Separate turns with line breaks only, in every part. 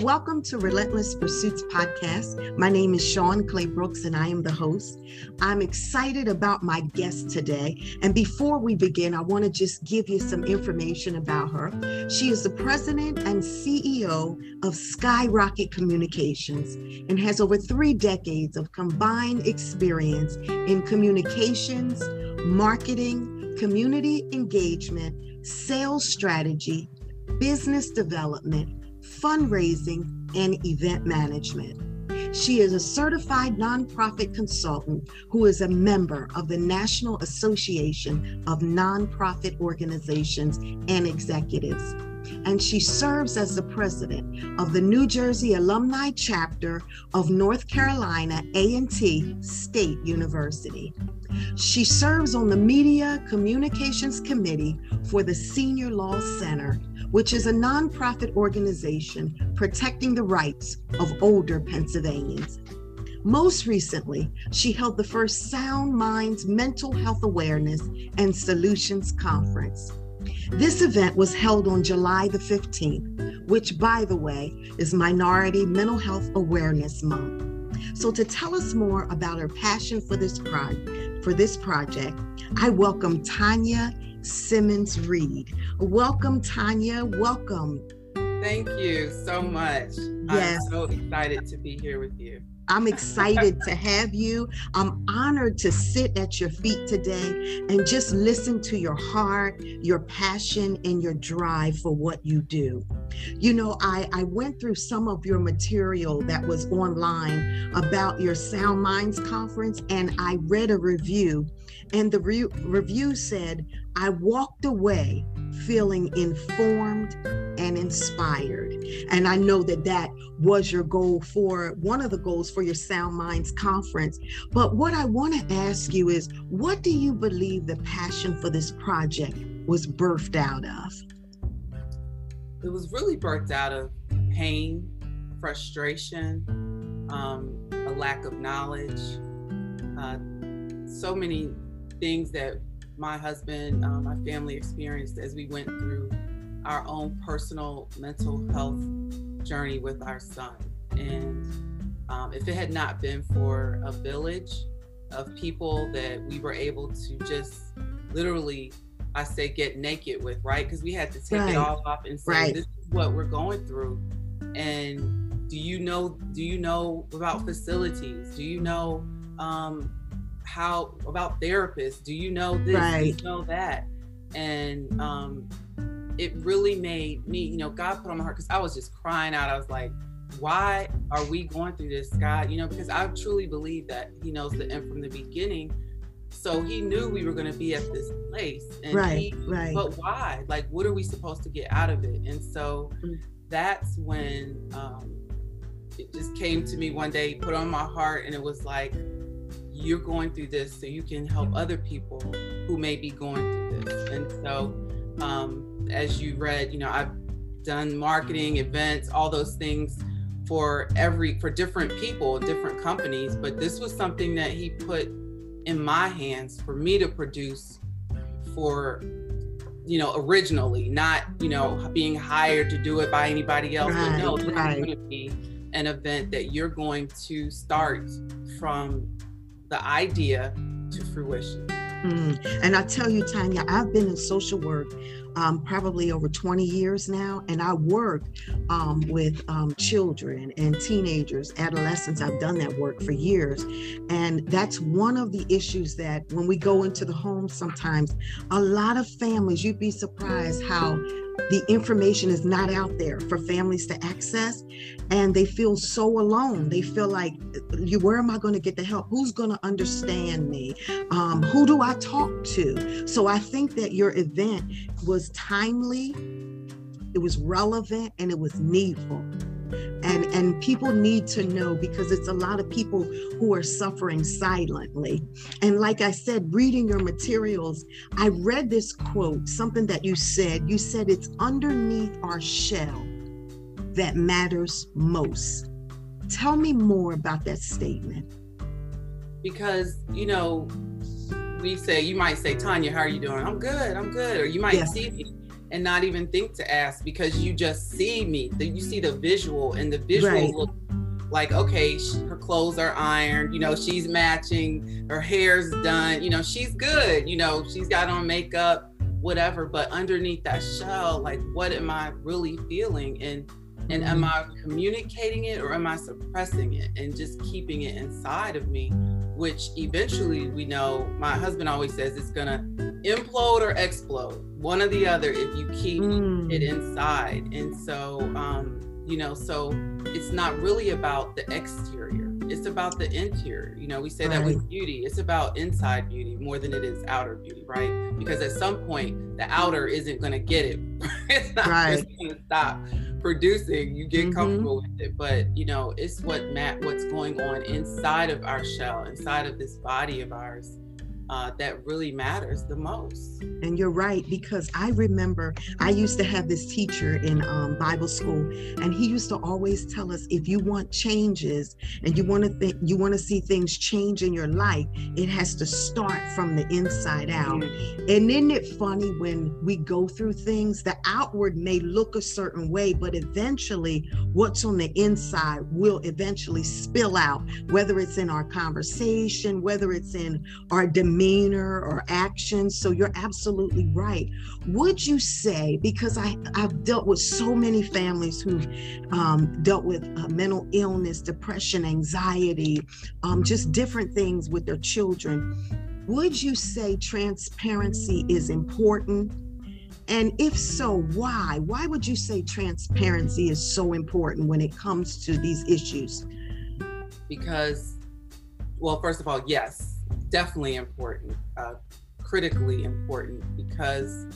Well, welcome to Relentless Pursuits podcast. My name is Sean Clay Brooks, and I am the host. I'm excited about my guest today. And before we begin, I want to just give you some information about her. She is the president and CEO of Skyrocket Communications and has over three decades of combined experience in communications, marketing, community engagement, sales strategy, business development fundraising, and event management. She is a certified nonprofit consultant who is a member of the National Association of Nonprofit Organizations and Executives. And she serves as the president of the New Jersey Alumni Chapter of North Carolina A&T State University. She serves on the Media Communications Committee for the Senior Law Center which is a nonprofit organization protecting the rights of older Pennsylvanians. Most recently, she held the first Sound Minds Mental Health Awareness and Solutions Conference. This event was held on July the 15th, which, by the way, is Minority Mental Health Awareness Month. So, to tell us more about her passion for this, pro- for this project, I welcome Tanya Simmons Reed. Welcome, Tanya. Welcome.
Thank you so much. Yes. I'm so excited to be here with you.
I'm excited to have you. I'm honored to sit at your feet today and just listen to your heart, your passion, and your drive for what you do. You know, I, I went through some of your material that was online about your Sound Minds conference, and I read a review. And the re- review said, I walked away feeling informed and inspired. And I know that that was your goal for one of the goals for your Sound Minds conference. But what I want to ask you is what do you believe the passion for this project was birthed out of?
It was really birthed out of pain, frustration, um, a lack of knowledge, uh, so many things that my husband, uh, my family experienced as we went through our own personal mental health journey with our son. And um, if it had not been for a village of people that we were able to just literally, I say, get naked with, right? Because we had to take right. it all off and say, right. this is what we're going through. And do you know, do you know about facilities? Do you know um, how about therapists? Do you know this? Right. Do you know that? And um, it really made me, you know, God put on my heart because I was just crying out. I was like, why are we going through this, God? You know, because I truly believe that He knows the end from the beginning. So He knew we were going to be at this place.
And right,
he,
right.
But why? Like, what are we supposed to get out of it? And so mm. that's when um, it just came to me one day, put on my heart, and it was like, you're going through this so you can help other people who may be going through this. And so, um, as you read, you know, I've done marketing, events, all those things for every for different people, different companies. But this was something that he put in my hands for me to produce for you know originally not you know being hired to do it by anybody else right, but no this right. is going to be an event that you're going to start from the idea to fruition.
Mm. And I tell you, Tanya, I've been in social work um, probably over 20 years now, and I work um, with um, children and teenagers, adolescents. I've done that work for years. And that's one of the issues that when we go into the home, sometimes a lot of families, you'd be surprised how the information is not out there for families to access and they feel so alone they feel like you where am i going to get the help who's going to understand me um, who do i talk to so i think that your event was timely it was relevant and it was needful. And and people need to know because it's a lot of people who are suffering silently. And like i said reading your materials i read this quote something that you said. You said it's underneath our shell that matters most. Tell me more about that statement.
Because you know we say you might say tanya how are you doing i'm good i'm good or you might see me and not even think to ask because you just see me. You see the visual, and the visual right. look like okay, her clothes are ironed. You know, she's matching. Her hair's done. You know, she's good. You know, she's got on makeup, whatever. But underneath that shell, like, what am I really feeling? And and am mm-hmm. I communicating it or am I suppressing it and just keeping it inside of me? Which eventually we know, my husband always says it's gonna implode or explode, one or the other, if you keep mm. it inside. And so, um, you know, so it's not really about the exterior, it's about the interior. You know, we say right. that with beauty, it's about inside beauty more than it is outer beauty, right? Because at some point, the outer isn't gonna get it, it's not right. just gonna stop producing you get mm-hmm. comfortable with it but you know it's what matt what's going on inside of our shell inside of this body of ours uh, that really matters the most.
And you're right, because I remember I used to have this teacher in um, Bible school, and he used to always tell us if you want changes and you want to think you want to see things change in your life, it has to start from the inside out. Mm-hmm. And isn't it funny when we go through things, the outward may look a certain way, but eventually what's on the inside will eventually spill out, whether it's in our conversation, whether it's in our demeanor demeanor or actions. So you're absolutely right. Would you say, because I, I've dealt with so many families who've um, dealt with uh, mental illness, depression, anxiety, um, just different things with their children, would you say transparency is important? And if so, why? Why would you say transparency is so important when it comes to these issues?
Because, well, first of all, yes, definitely important, uh, critically important, because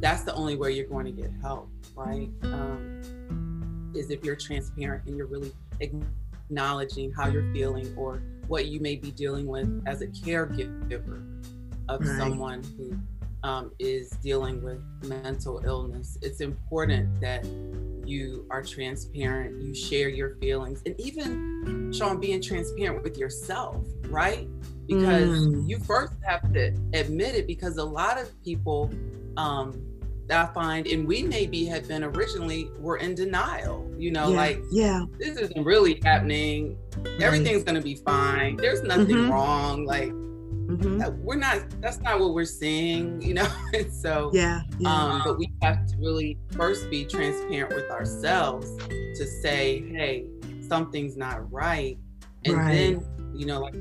that's the only way you're going to get help, right? Um, is if you're transparent and you're really acknowledging how you're feeling or what you may be dealing with as a caregiver of right. someone who um, is dealing with mental illness. It's important that you are transparent, you share your feelings, and even Sean being transparent with yourself, right? Because mm. you first have to admit it because a lot of people um that I find, and we maybe had been originally were in denial, you know,
yeah.
like
yeah,
this isn't really happening. Right. Everything's gonna be fine. There's nothing mm-hmm. wrong. Like Mm-hmm. We're not. That's not what we're seeing, you know. and so,
yeah, yeah.
Um, but we have to really first be transparent with ourselves to say, "Hey, something's not right," and right. then, you know, like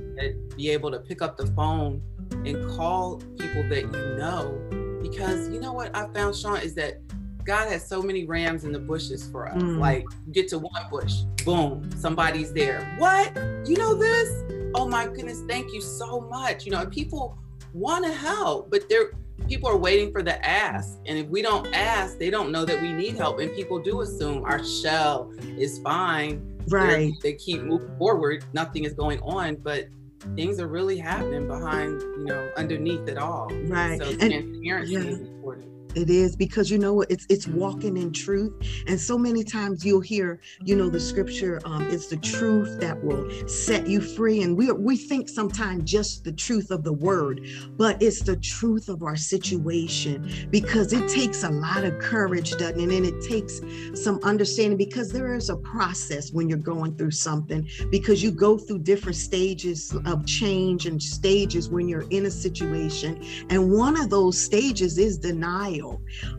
be able to pick up the phone and call people that you know, because you know what I found, Sean, is that God has so many rams in the bushes for us. Mm. Like, you get to one bush, boom, somebody's there. What? You know this? oh my goodness, thank you so much. You know, people want to help, but they're people are waiting for the ask. And if we don't ask, they don't know that we need help. And people do assume our shell is fine.
Right.
They're, they keep moving forward. Nothing is going on, but things are really happening behind, you know, underneath it all.
Right.
So transparency yeah. is important.
It is because you know it's it's walking in truth, and so many times you'll hear you know the scripture um, it's the truth that will set you free, and we we think sometimes just the truth of the word, but it's the truth of our situation because it takes a lot of courage, doesn't it? And it takes some understanding because there is a process when you're going through something because you go through different stages of change and stages when you're in a situation, and one of those stages is denial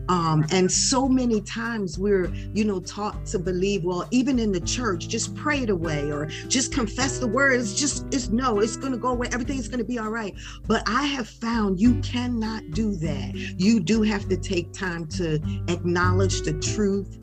um, and so many times we're, you know, taught to believe, well, even in the church, just pray it away or just confess the word. It's just, it's no, it's to go away. Everything's to be all right. But I have found you cannot do that. You do have to take time to acknowledge the truth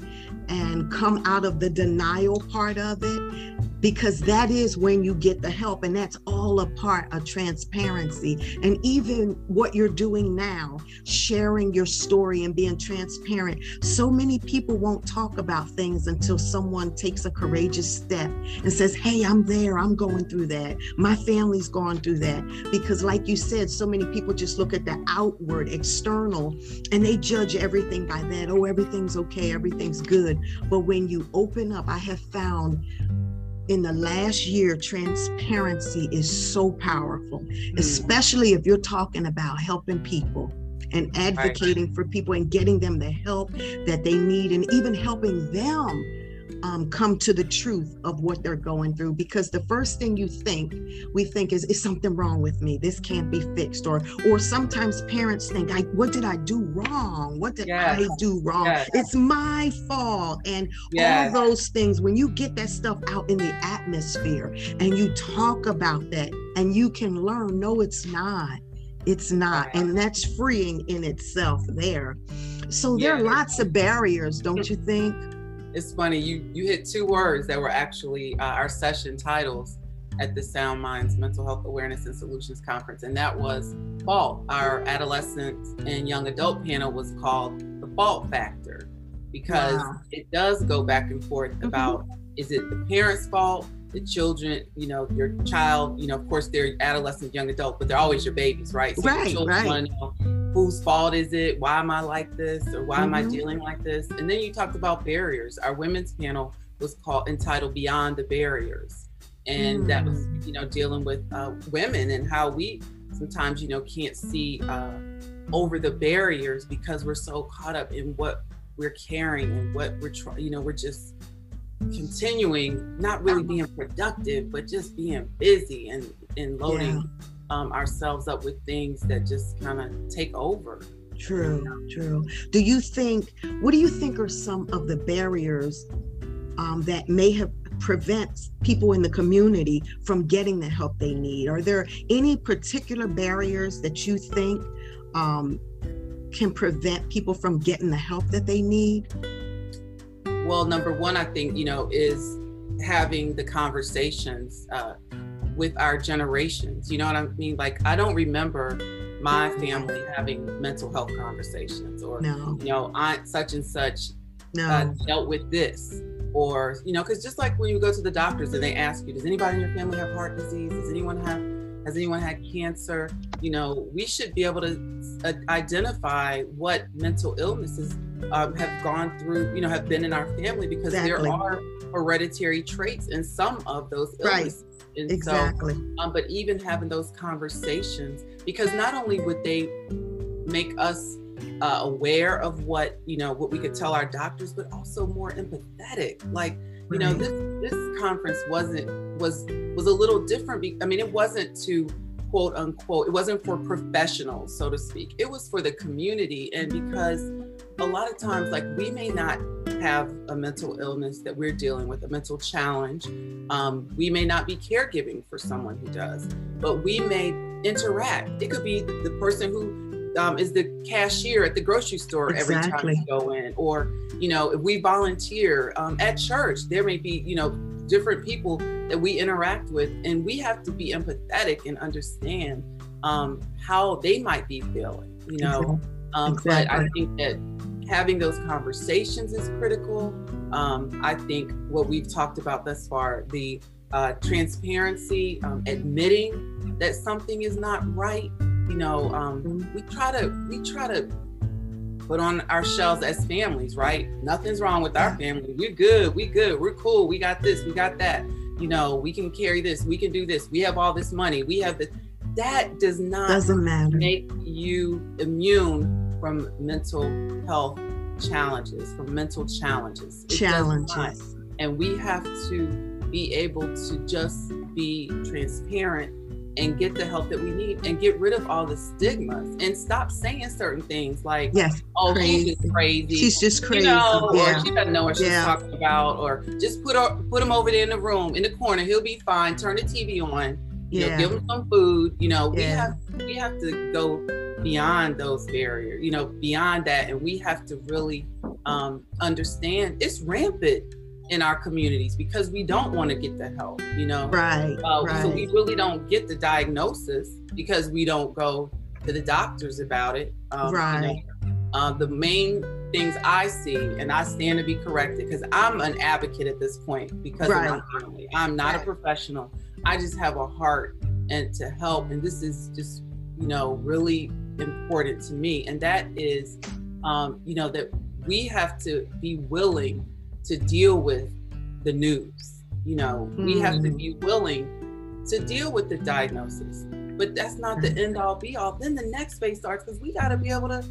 and come out of the denial part of it because that is when you get the help and that's all a part of transparency. And even what you're doing now sharing your story and being transparent so many people won't talk about things until someone takes a courageous step and says hey i'm there i'm going through that. My family's gone through that. Because like you said so many people just look at the outward external and they judge everything by that. Oh everything's okay everything's good. But when you open up i have found in the last year, transparency is so powerful, mm. especially if you're talking about helping people. and advocating right. for people and getting them the help that they need and even helping them um, come to the truth of what they're going through. Because the first thing you think we think is is something wrong with me? This can't be fixed. Or or sometimes parents think i what did i do wrong? What did yes. i do wrong? Yes. it's my fault. And yes. all those things when you get that stuff out in the atmosphere and you talk about that and you can learn no it's not. It's not. And that's freeing in itself there. So there are lots of barriers don't you think
it's funny you you hit two words that were actually uh, our session titles at the Sound Minds Mental Health Awareness and Solutions Conference, and that was fault. Our adolescent and young adult panel was called the fault factor because wow. it does go back and forth mm-hmm. about is it the parents' fault, the children, you know, your child, you know, of course they're adolescent, young adult, but they're always your babies, right?
So right, right.
Whose fault is it? Why am I like this? Or why mm-hmm. am I mm-hmm. dealing like this? And then you talked about barriers. Our women's panel was called entitled Beyond the Barriers. And mm. that was, mm. you know, dealing with uh, women and how we sometimes, you know, can't see uh, over the barriers because we're so caught up in what we're carrying and what we're trying, you know, we're just continuing, not really being productive, but just being busy and, and loading. Yeah um, ourselves up with things that just kind of take over.
True, true. Do you think, what do you think are some of the barriers um, that may have prevents people in the community from getting the help they need? Are there any particular barriers that you think um, can prevent people from getting the help that they need?
Well, number one, I think, you know, is having the conversations. Uh, with our generations. You know what I mean? Like, I don't remember my family having mental health conversations or, no. you know, aunt such and such no. uh, dealt with this. Or, you know, because just like when you go to the doctors and they ask you, does anybody in your family have heart disease? Does anyone have, has anyone had cancer? You know, we should be able to uh, identify what mental illnesses um, have gone through, you know, have been in our family because exactly. there are hereditary traits in some of those illnesses.
Right. And exactly. So,
um, but even having those conversations, because not only would they make us uh, aware of what you know what we could tell our doctors, but also more empathetic. Like you know, this this conference wasn't was was a little different. Be- I mean, it wasn't to quote unquote, it wasn't for professionals, so to speak. It was for the community, and because a lot of times, like we may not have a mental illness that we're dealing with, a mental challenge. Um, we may not be caregiving for someone who does, but we may interact. It could be the person who um, is the cashier at the grocery store exactly. every time we go in, or you know, if we volunteer um, at church, there may be you know different people that we interact with, and we have to be empathetic and understand um, how they might be feeling. You know, um, exactly. but I think that having those conversations is critical. Um, I think what we've talked about thus far, the uh, transparency, um, admitting that something is not right. You know, um, mm-hmm. we try to we try to put on our shelves as families, right? Nothing's wrong with our family. We're good. We good. We're cool. We got this. We got that. You know, we can carry this. We can do this. We have all this money. We have this. That does not
doesn't matter.
make you immune from mental health challenges, from mental challenges.
It challenges.
And we have to be able to just be transparent and get the help that we need and get rid of all the stigmas and stop saying certain things like,
yes,
oh, crazy. she's crazy.
She's just crazy.
You know, yeah. or she doesn't know what she's yeah. talking about, or just put her, put him over there in the room, in the corner. He'll be fine. Turn the TV on. You yeah. know, give him some food. You know, we have we have to go beyond those barriers, you know, beyond that. And we have to really um, understand it's rampant in our communities because we don't want to get the help, you know?
Right, uh, right.
So we really don't get the diagnosis because we don't go to the doctors about it.
Um, right. You
know? uh, the main things I see, and I stand to be corrected because I'm an advocate at this point because right. of my family. I'm not right. a professional. I just have a heart and to help. And this is just, you know, really important to me, and that is, um, you know, that we have to be willing to deal with the news. You know, mm. we have to hmm. be willing to deal with the diagnosis. but that's not the end all be all. Then the next phase starts because we got to be able to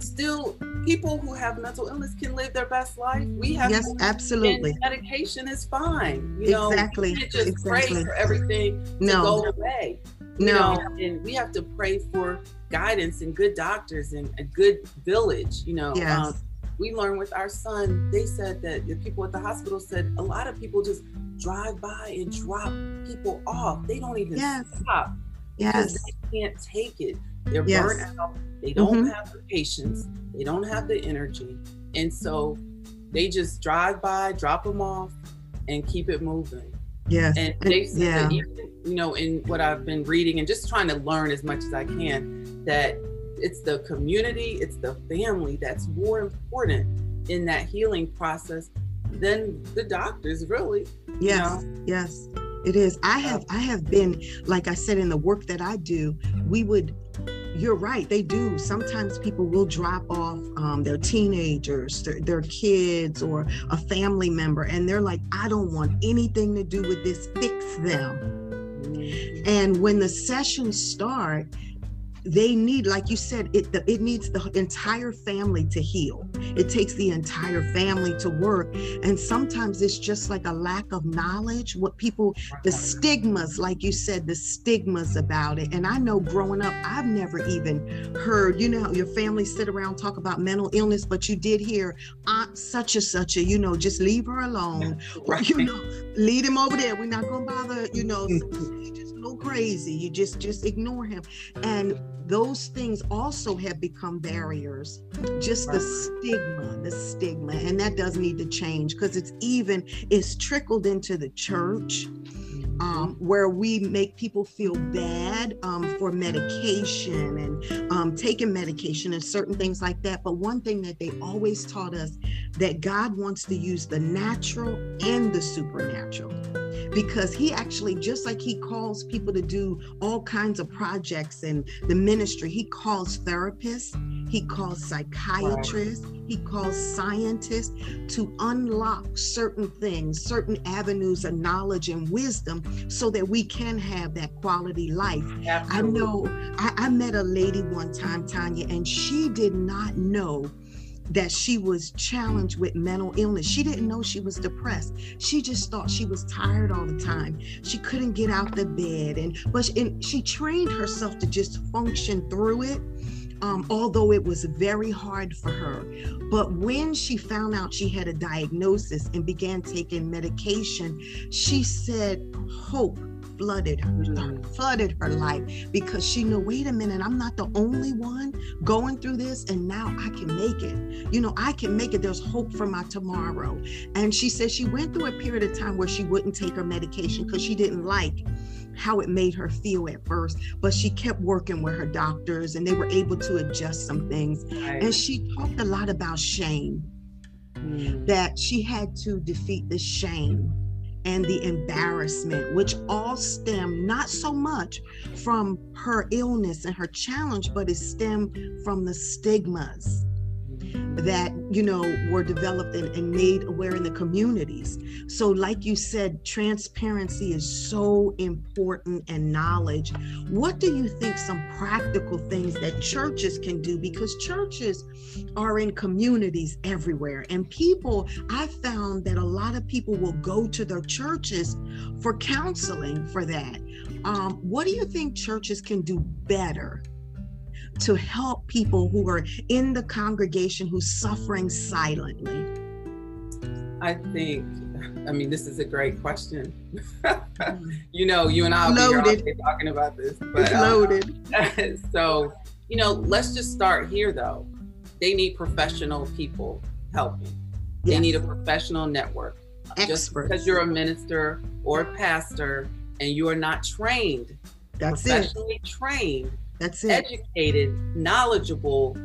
still people who have mental illness can live their best life. We have
yes, absolutely.
medication is fine. You know,
exactly.
You can't just
exactly.
pray for everything to
no.
go away. You
no.
know, and we have to pray for guidance and good doctors and a good village. You know,
yes.
um, we learned with our son. They said that the people at the hospital said a lot of people just drive by and drop people off. They don't even
yes.
stop
yes.
they can't take it. They're
yes.
burnt out. They don't mm-hmm. have the patience. They don't have the energy. And so they just drive by, drop them off, and keep it moving.
Yes.
And they said yeah. that even, you know, in what I've been reading and just trying to learn as much as I can, that it's the community, it's the family that's more important in that healing process than the doctors, really.
Yes.
You know?
Yes. It is. I have I have been like I said in the work that I do, we would you're right they do sometimes people will drop off um, their teenagers their, their, kids or a family member and they're like i don't want anything to do with this fix them mm-hmm. and when the sessions start they need like you said it the, it needs the entire family to heal. It takes the entire family to work. And sometimes it's just like a lack of knowledge what people the stigmas like you said the stigmas about it. And i know growing up i've never even heard you know your family sit around talk about mental illness but you did hear aunt such and such a you know just leave her alone. Or you know lead him over there. We're not gonna bother you know just go crazy. You just just ignore him. And those things also have become barriers. Just the stigma the stigma. And that does need to change because it's even it's trickled into the church um, where we make people feel bad um, for medication and um, taking medication and certain things like that. But one thing that they always taught us that God wants to use the natural and the supernatural because he actually just like he calls people to do all kinds of projects in the ministry he calls therapists he calls psychiatrists he calls scientists to unlock certain things certain avenues of knowledge and wisdom so that we can have that quality life Absolutely. i know I, I met a lady one time tanya and she did not know that she was challenged with mental illness. She didn't know she was depressed. She just thought she was tired all the time. She couldn't get out the bed, and but she, and she trained herself to just function through it. Um, although it was very hard for her. But when she found out she had a diagnosis and began taking medication, she said, Hope flooded her, mm. flooded her life because she knew, wait a minute, I'm not the only one going through this, and now I can make it. You know, I can make it. There's hope for my tomorrow. And she said she went through a period of time where she wouldn't take her medication because she didn't like how it made her feel at first, but she kept working with her doctors and they were able to adjust some things. Right. And she talked a lot about shame, mm. that she had to defeat the shame and the embarrassment, which all stem not so much from her illness and her challenge, but it stemmed from the stigmas that you know were developed and, and, made aware in the communities. So like you said transparency is so important and knowledge. What do you think some practical things that churches can do? Because churches are in communities everywhere. And people i found that a lot of people will go to their churches for counseling for that. Um, what do you think churches can do better to help people who are in the congregation who's suffering silently?
I think, I mean, this is a great question. you know, you and I will loaded. be talking about this, but
um, loaded.
so, you know, let's just start here though. They need professional people helping. Yes. They need a professional network.
Experts.
Just because you're a minister or a pastor and you are not trained,
That's
professionally
it.
trained
that's it.
Educated, knowledgeable,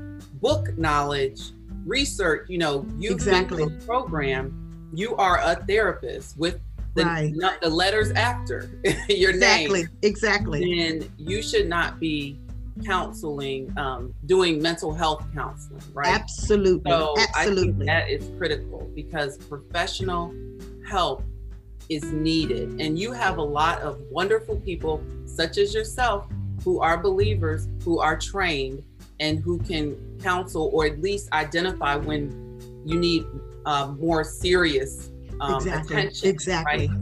book knowledge, research. You know, you've exactly. program. You are a therapist with the, right. not the letters after your
exactly.
name.
Exactly. Exactly.
And you should not be counseling, um, doing mental health counseling, right?
Absolutely.
So
Absolutely.
that is critical because professional help is needed. And you have a lot of wonderful people, such as yourself, who are believers, who are trained, and who can counsel or at least identify when you need uh, more serious um,
exactly.
attention.
Exactly.
Right?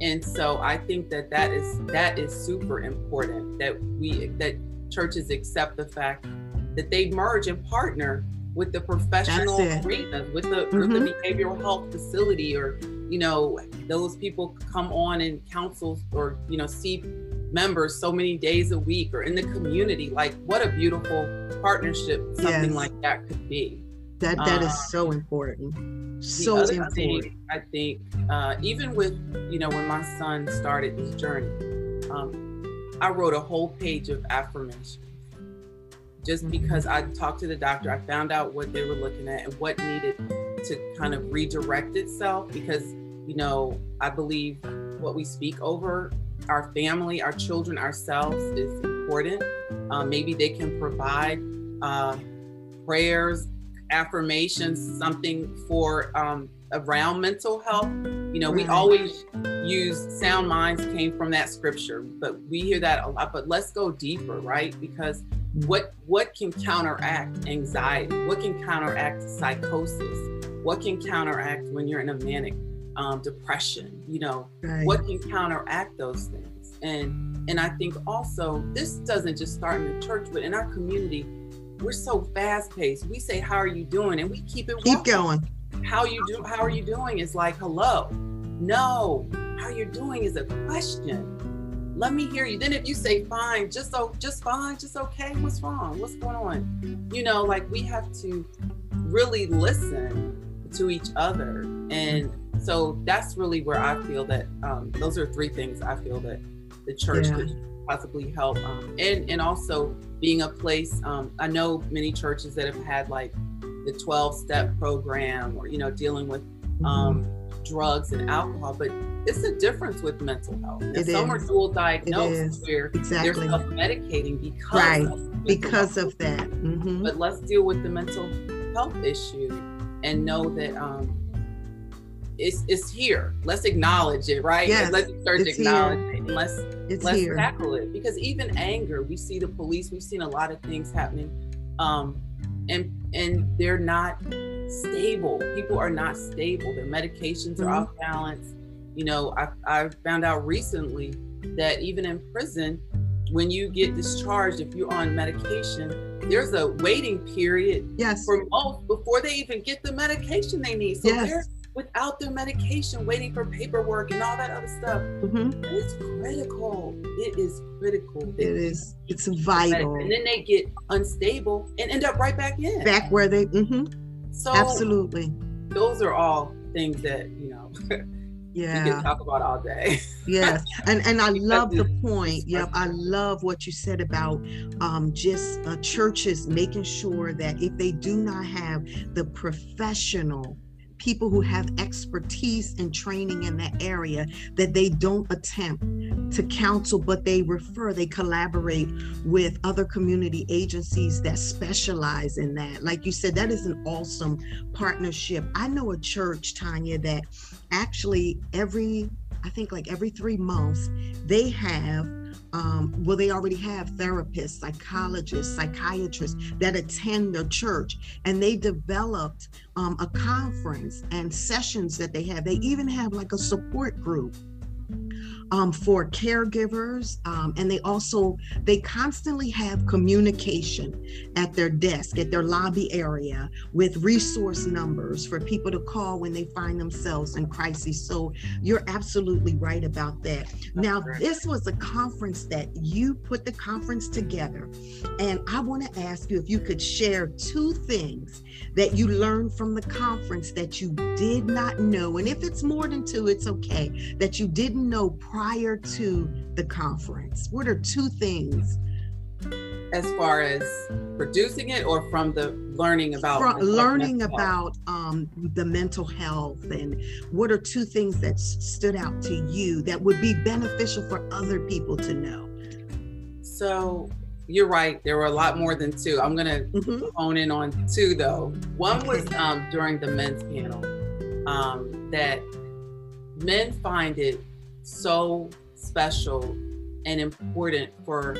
And so I think that that is that is super important that we that churches accept the fact that they merge and partner with the professional arenas, with the, mm-hmm. with the behavioral health facility, or you know those people come on and counsel or you know see members so many days a week or in the community. Like what a beautiful partnership something yes. like that could be.
That that um, is so important. So important.
Thing, I think uh, even with you know when my son started this journey, um, I wrote a whole page of affirmations. Just mm-hmm. because I talked to the doctor, I found out what they were looking at and what needed to kind of redirect itself. Because you know, I believe what we speak over our family, our children, ourselves is important. Um, maybe they can provide uh, prayers, affirmations, something for um, around mental health. You know, we always use sound minds came from that scripture, but we hear that a lot. But let's go deeper, right? Because what what can counteract anxiety? What can counteract psychosis? What can counteract when you're in a manic um, depression? You know, right. what can counteract those things? And and I think also this doesn't just start in the church, but in our community, we're so fast paced. We say, "How are you doing?" and we keep it.
Keep walking. going.
How you do? How are you doing? Is like, "Hello." No, how you're doing is a question. Let me hear you. Then if you say fine, just so just fine, just okay, what's wrong? What's going on? You know, like we have to really listen to each other. And so that's really where I feel that um, those are three things I feel that the church yeah. could possibly help. Um, and, and also being a place, um, I know many churches that have had like the 12 step program or, you know, dealing with um, mm-hmm. Drugs and alcohol, but it's a difference with mental health. And some is. are dual diagnosed where exactly. they're self-medicating because
right. of because of that.
Mm-hmm. But let's deal with the mental health issue and know that um, it's it's here. Let's acknowledge it, right?
Yes,
let's start to acknowledge here. it and let's
it's
let's
here.
tackle it. Because even anger, we see the police, we've seen a lot of things happening. Um, and and they're not stable. People are not stable. Their medications are mm-hmm. off balance. You know, I, I found out recently that even in prison, when you get discharged, if you're on medication, there's a waiting period
yes.
for most before they even get the medication they need. So
yes.
they're without their medication, waiting for paperwork and all that other stuff. Mm-hmm. It's critical. It is critical.
It is. It's vital.
And then they get unstable and end up right back in.
Back where they. Mm-hmm.
So
absolutely.
Those are all things that you know.
yeah
we can talk about all day
yes and and i love the point yep i love what you said about um, just uh, churches making sure that if they do not have the professional people who have expertise and training in that area that they don't attempt to counsel, but they refer, they collaborate with other community agencies that specialize in that. Like you said, that is an awesome partnership. I know a church, Tanya, that actually every, I think like every three months, they have um, well, they already have therapists, psychologists, psychiatrists that attend their church, and they developed um, a conference and sessions that they have. They even have like a support group um, for caregivers um, and they also they constantly have communication at their desk at their lobby area with resource numbers for people to call when they find themselves in crisis. So you're absolutely right about that. Now this was a conference that you put the conference together and i want to ask you if you could share two things that you learned from the conference that you did not know and if it's more than two it's okay that you didn't know prior to the conference? What are two things?
As far as producing it, or from the learning about
from learning about um, the mental health, and what are two things that stood out to you that would be beneficial for other people to know?
So you're right. There were a lot more than two. I'm gonna mm-hmm. hone in on two though. One was um, during the men's panel um, that men find it so special and important for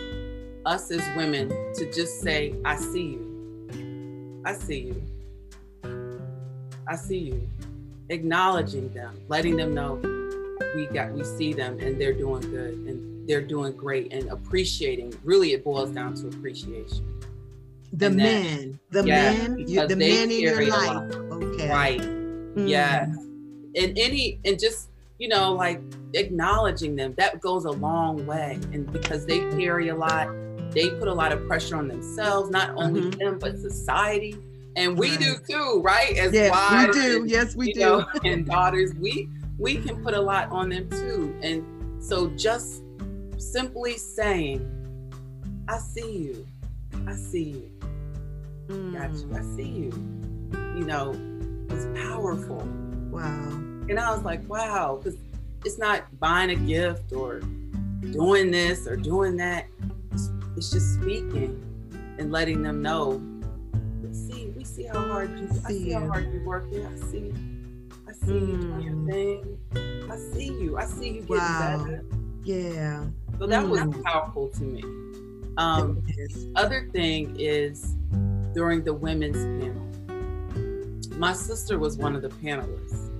us as women to just say, I see you. I see you. I see you. Acknowledging them, letting them know we got we see them and they're doing good and they're doing great and appreciating. Really it boils down to appreciation.
The
And
men, the
Yeah,
men, you, the men in your life. Okay.
Right.
Mm.
Yes. And any and just, you know, like acknowledging them, that goes a long way. And because they carry a lot, they put a lot of pressure on themselves, not only
Mhm.
them, but society. And we
Right.
do too, right? As
Yes,
wives
we do.
and,
Yes, we do.
know, and daughters, we we can put a lot on them too. And so just simply saying, I see you. I see you. Got you. I
Mm.
see you. You know, it's powerful.
Wow.
And I was like, wow, because it's not buying a gift or doing this or doing that. It's, it's just speaking and letting them know. We see, we see how hard you. I
see
see how hard you're working. I see. I see you doing your
Mm.
thing. I see you. I see you getting
Wow.
better.
Yeah.
So that was
Mm.
powerful to me. Um, other thing is during the women's panel, my sister was one of the panelists.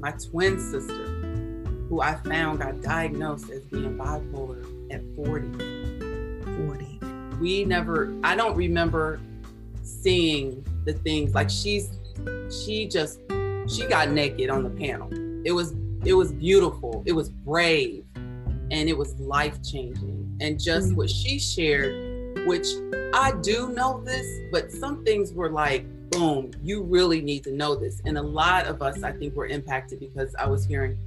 My twin sister, who I found got diagnosed as being bipolar at 40.
40.
We never, I don't remember seeing the things like she's, she just, she got naked on the panel. It was, it was beautiful. It was brave and it was life changing. And just
Mm.
what she shared, which I do know this, but some things were like, boom, you really need to know this. And a lot of us, I think, were impacted because I was hearing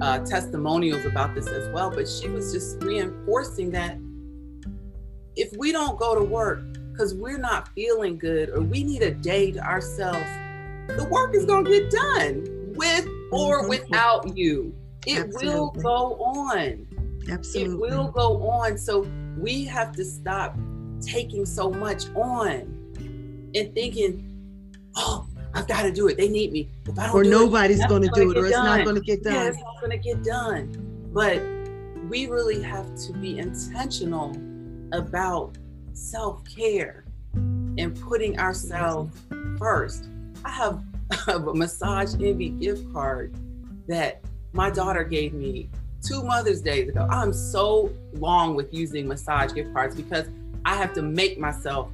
uh, testimonials about this as well. But she was just reinforcing that if we don't go to work because we're not feeling good or we need a day to ourselves, the work is going to get done with or
Mhm.
without you. It will go on
Absolutely.
it will go on. So we have to stop taking so much on and thinking, oh, I've got to do it. They need me. If I don't
Or
do it,
nobody's
that's
going to do it, or it's not going to get
yeah,
done.
it's not going to get done. But we really have to be intentional about self care and putting ourselves first. I have a massage envy gift card that my daughter gave me two Mother's Days ago. I'm so long with using massage gift cards because I have to make myself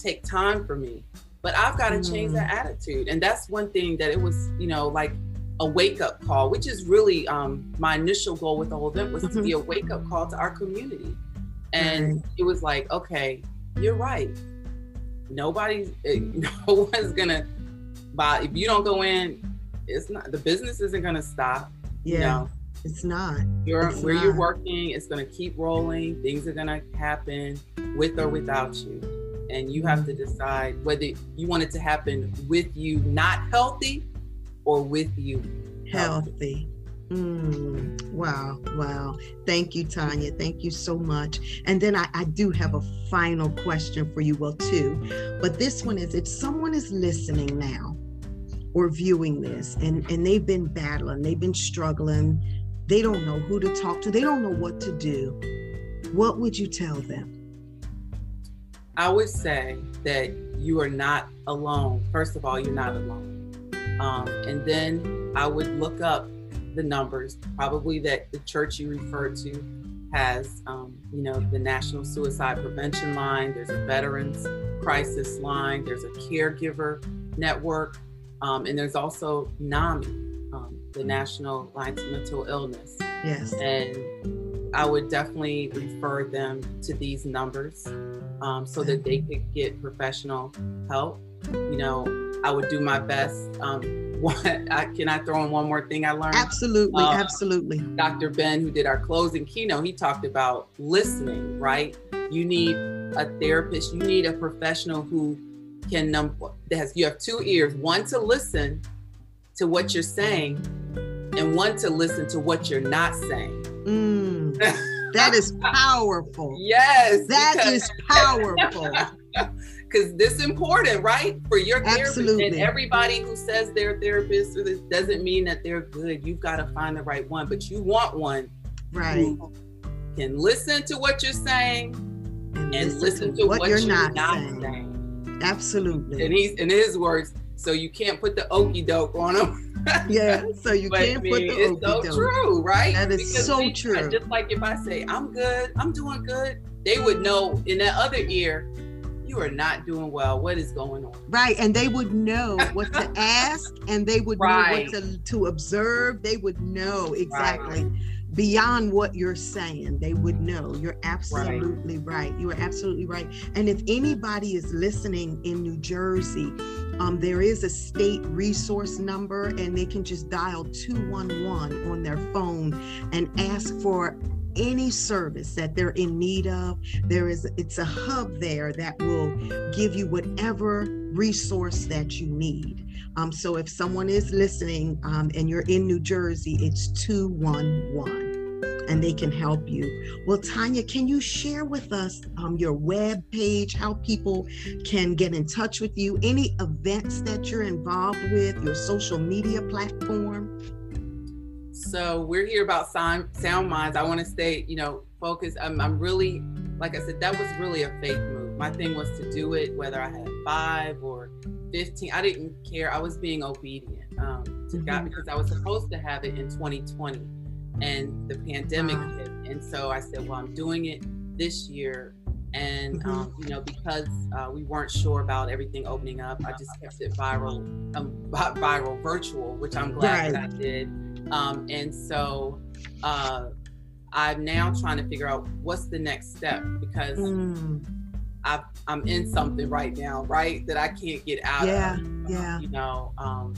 take time for me. But I've got to change
Mm.
that attitude. And that's one thing that it was, you know, like a wake up call, which is really um, my initial goal with the whole event was to be a wake up call to our community. And it was like, okay, you're right. Nobody's, eh, no one's gonna buy. If you don't go in, it's not, the business isn't gonna stop.
Yeah,
You know,
it's not.
you're
It's
where you're working, it's gonna keep rolling. Things are gonna happen with or without you. And you have to decide whether you want it to happen with you not healthy or with you
Healthy. Mm, wow, wow. Thank you, Tanya. Thank you so much. And then I, I do have a final question for you, well, two. But this one is if someone is listening now or viewing this and, and they've been battling, they've been struggling, they don't know who to talk to, they don't know what to do, what would you tell them?
I would say that you are not alone. First of all, you're not alone. Um, and then I would look up the numbers, probably that the church you refer to has, um, you know, the National Suicide Prevention Line, there's a Veterans Crisis Line, there's a Caregiver Network, um, and there's also NAMI, um, the National Alliance of Mental Illness
Yes.
and I would definitely refer them to these numbers um, so that they could get professional help. You know, I would do my best. Um, what I, can I throw in one more thing I learned?
Absolutely.
Uh,
absolutely.
Dr. Ben, who did our closing keynote, he talked about listening. Right? You need a therapist. You need a professional who can num that has you have two ears, one to listen to what you're saying, and one to listen to what you're not saying.
Mm, that is powerful.
Yes.
That
because,
is powerful.
because this important, right? For your therapist
Absolutely.
and everybody who says they're a therapist this doesn't mean that they're good. You've got to find the right one, but you want one
Right.
who can listen to what you're saying
and,
and
listen,
listen
to,
to
what,
what
you're,
you're
not,
not
saying.
saying.
Absolutely.
And he's in his words, so you can't put the okey doke on them.
Yeah. So you
But
can't
mean,
put the
it's so true, right?
That is so true.
Just like if I say I'm good, I'm doing good, they would know in that other ear, you are not doing well. What is going on?
Right, and they would know what to ask, and they would
Right.
know what to, to observe. They would know exactly beyond what you're saying. They would know. You're absolutely right. You are absolutely right. And if anybody is listening in New Jersey, um, there is a state resource number, and they can just dial 211 on their phone and ask for any service that they're in need of there is it's a hub there that will give you whatever resource that you need. Um, so if someone is listening um, and you're in new jersey it's 211 and they can help you. Well tanya can you share with us um, your web page how people can get in touch with you any events that you're involved with your social media platform
So we're here about sound, sound minds. I want to stay, you know, focused. I'm, I'm really, like I said, that was really a faith move. My thing was to do it, whether I had five or 15. I didn't care. I was being obedient um, to God
Mhm.
because I was supposed to have it in 2020 and the pandemic
Wow.
hit. And so I said, well, I'm doing it this year. And,
Mhm.
um, you know, because uh, we weren't sure about everything opening up, I just kept it viral, um, viral virtual, which I'm glad that I did. Um, and so uh, I'm now trying to figure out what's the next step because
Mm,
I've, I'm in something right now, right, that I can't get out
Yeah,
of.
yeah.
You know, um,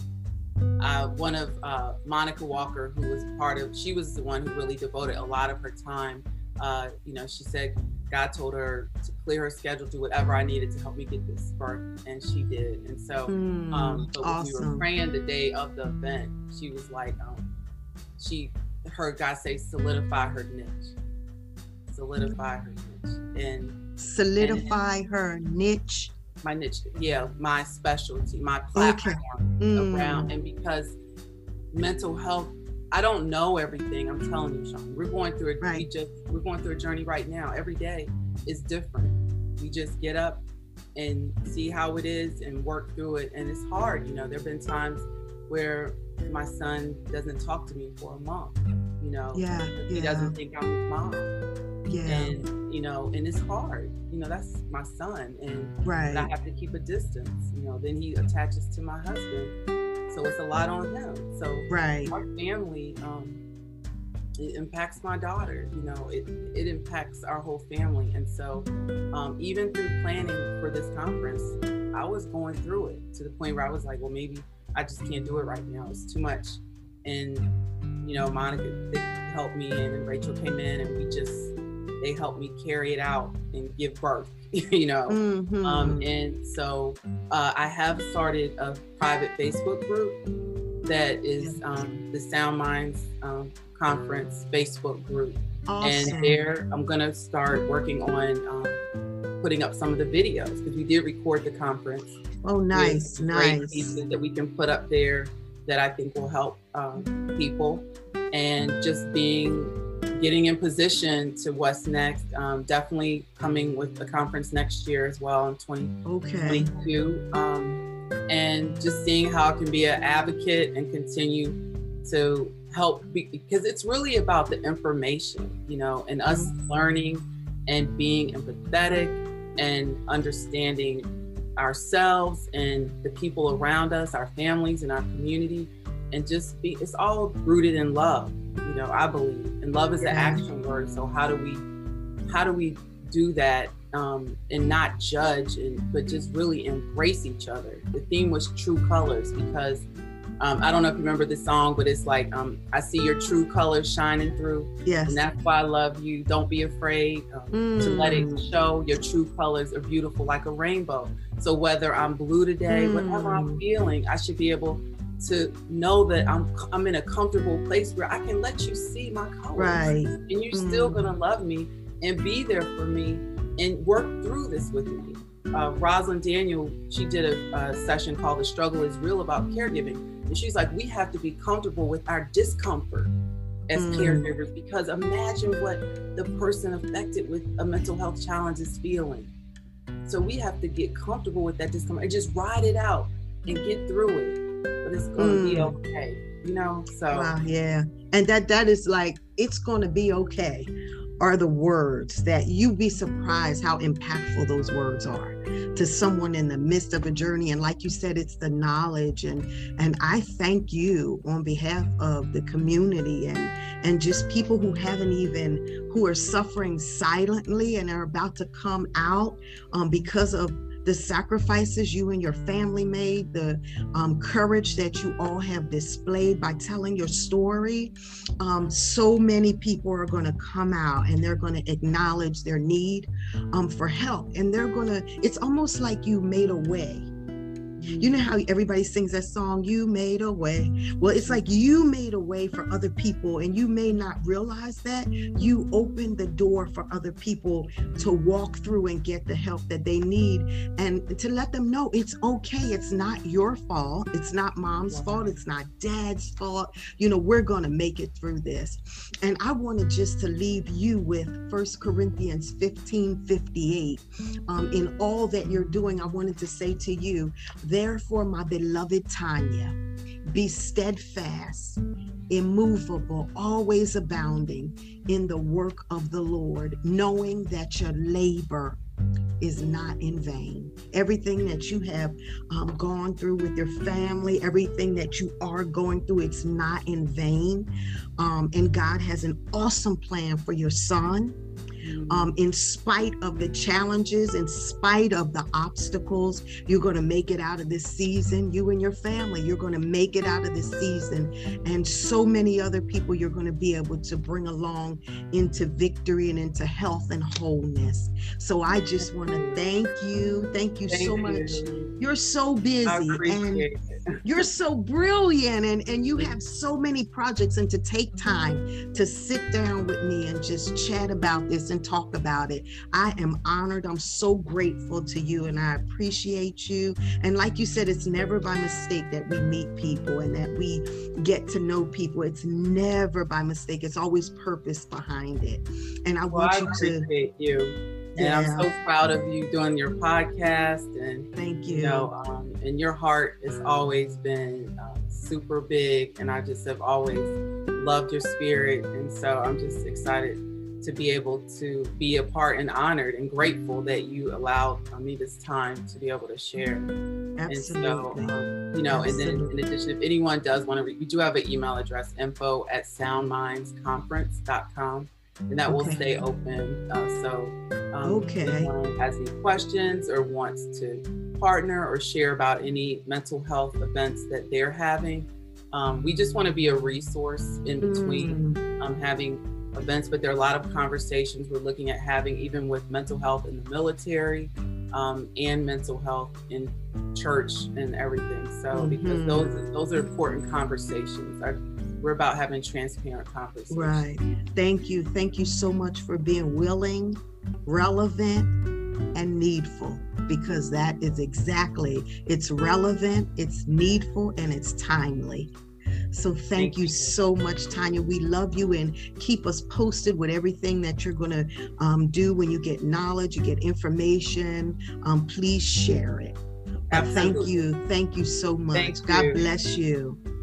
uh, one of uh, Monica Walker, who was part of, she was the one who really devoted a lot of her time. Uh, you know, she said God told her to clear her schedule, do whatever I needed to help me get this birth, and she did. And so,
mm,
um, so when we were praying the day of the event, she was like, um, she heard God say, solidify her niche, solidify her niche, and
solidify her niche
my niche, yeah, my specialty, my platform
Mm.
around, and because mental health, I don't know everything. I'm telling you, Sean, we're going through it. We just we're going through a journey right now. Every day is different. We just get up and see how it is and work through it, and it's hard. You know, there've been times where my son doesn't talk to me for a month. You know,
yeah
he
yeah
doesn't think I'm his mom,
yeah
and you know, and it's hard. You know, that's my son, and but I have to keep a distance. You know, then he attaches to my husband, so it's a lot on him. So
right
our family, um, it impacts my daughter. You know, it it impacts our whole family, and so um, even through planning for this conference, I was going through it to the point where I was like, well, maybe I just can't do it right now. It's too much, and you know, Monica they helped me, and Rachel came in, and we just they helped me carry it out and give birth. you know.
Mhm.
Um, and so uh, I have started a private Facebook group that is um, the Sound Minds um, Conference Facebook group.
awesome.
And there I'm going to start working on um, putting up some of the videos because we did record the conference.
oh nice nice
pieces that we can put up there that I think will help um, people. And just being getting in position to what's next. Um, definitely coming with the conference next year as well in 2022.
okay
Um, and just seeing how I can be an advocate and continue to help be, because it's really about the information, you know, and us learning and being empathetic and understanding ourselves and the people around us, our families and our community, and just be it's all rooted in love, you know, I believe. And love is
Yeah.
an action word. So how do we how do we do that um, and not judge and but just really embrace each other? The theme was true colors because um, I don't know if you remember the song, but it's like um, I see your true colors shining through,
yes
and that's why I love you. Don't be afraid um, to let it
Mm.
show. Your true colors are beautiful like a rainbow. So whether I'm blue today, whatever I'm
Mm.
feeling, I should be able to know that I'm I'm in a comfortable place where I can let you see my colors,
right
and you're still
Mm.
gonna love me and be there for me and work through this with me. Uh, Rosalind Daniel, she did a, a session called "The Struggle Is Real" about caregiving, and she's like, we have to be comfortable with our discomfort as mm. caregivers because imagine what the person affected with a mental health challenge is feeling. So we have to get comfortable with that discomfort and just ride it out and get through it. But it's going to mm. be okay, you know. So
wow, yeah, and that that is like it's going to be okay are the words that you'd be surprised how impactful those words are to someone in the midst of a journey. And like you said it's the knowledge. And and i thank you on behalf of the community and and just people who haven't even who are suffering silently and are about to come out um, because of the sacrifices you and your family made, the um, courage that you all have displayed by telling your story. Um, so many people are going to come out and they're going to acknowledge their need um, for help. And they're going to, it's almost like you made a way you know how everybody sings that song, You Made a Way? Well, it's like you made a way for other people, and you may not realize that. You opened the door for other people to walk through and get the help that they need, and to let them know it's okay. It's not your fault. It's not mom's fault. It's not dad's fault. You know, we're going to make it through this. And I wanted just to leave you with First Corinthians 15 58. Um, in all that you're doing, I wanted to say to you, Therefore, my beloved Tanya, be steadfast, immovable, always abounding in the work of the Lord, knowing that your labor is not in vain. Everything that you have um, gone through with your family, everything that you are going through, it's not in vain. Um, and God has an awesome plan for your son um, in spite of the challenges, in spite of the obstacles, you're going to make it out of this season. You and your family, you're going to make it out of this season. And so many other people you're going to be able to bring along into victory and into health and wholeness. So I just want to thank you. Thank you thank so much. You. You're so busy and it. You're so brilliant and, and you have so many projects and to take time to sit down with me and just chat about this and talk about it. I am honored. I'm so grateful to you and I appreciate you. And like you said, it's never by mistake that we meet people and that we get to know people. It's never by mistake. It's always purpose behind it. And I well, want I you
to you. And yeah. I'm so proud of you doing your podcast. And
thank you.
You know, um, and your heart has always been uh, super big. And I just have always loved your spirit. And so I'm just excited to be able to be a part and honored and grateful that you allowed me this time to be able to share.
Absolutely. And so,
um, you know, Absolutely. and then in addition, if anyone does want to read, we do have an email address info at soundmindsconference.com and that okay. will stay open. Uh, so,
um, okay. if
anyone has any questions or wants to partner or share about any mental health events that they're having, um, we just want to be a resource in between mm. um, having events, but there are a lot of conversations we're looking at having, even with mental health in the military um, and mental health in church and everything. So, mm-hmm. because those those are important conversations. I, we're about having transparent conversations.
Right. Thank you. Thank you so much for being willing, relevant, and needful because that is exactly it's relevant, it's needful, and it's timely. So thank, thank you, you, so much, Tanya. We love you and keep us posted with everything that you're going to um, do when you get knowledge, you get information. Um, please share it. Thank you. Thank you so much. Thank God you. bless you.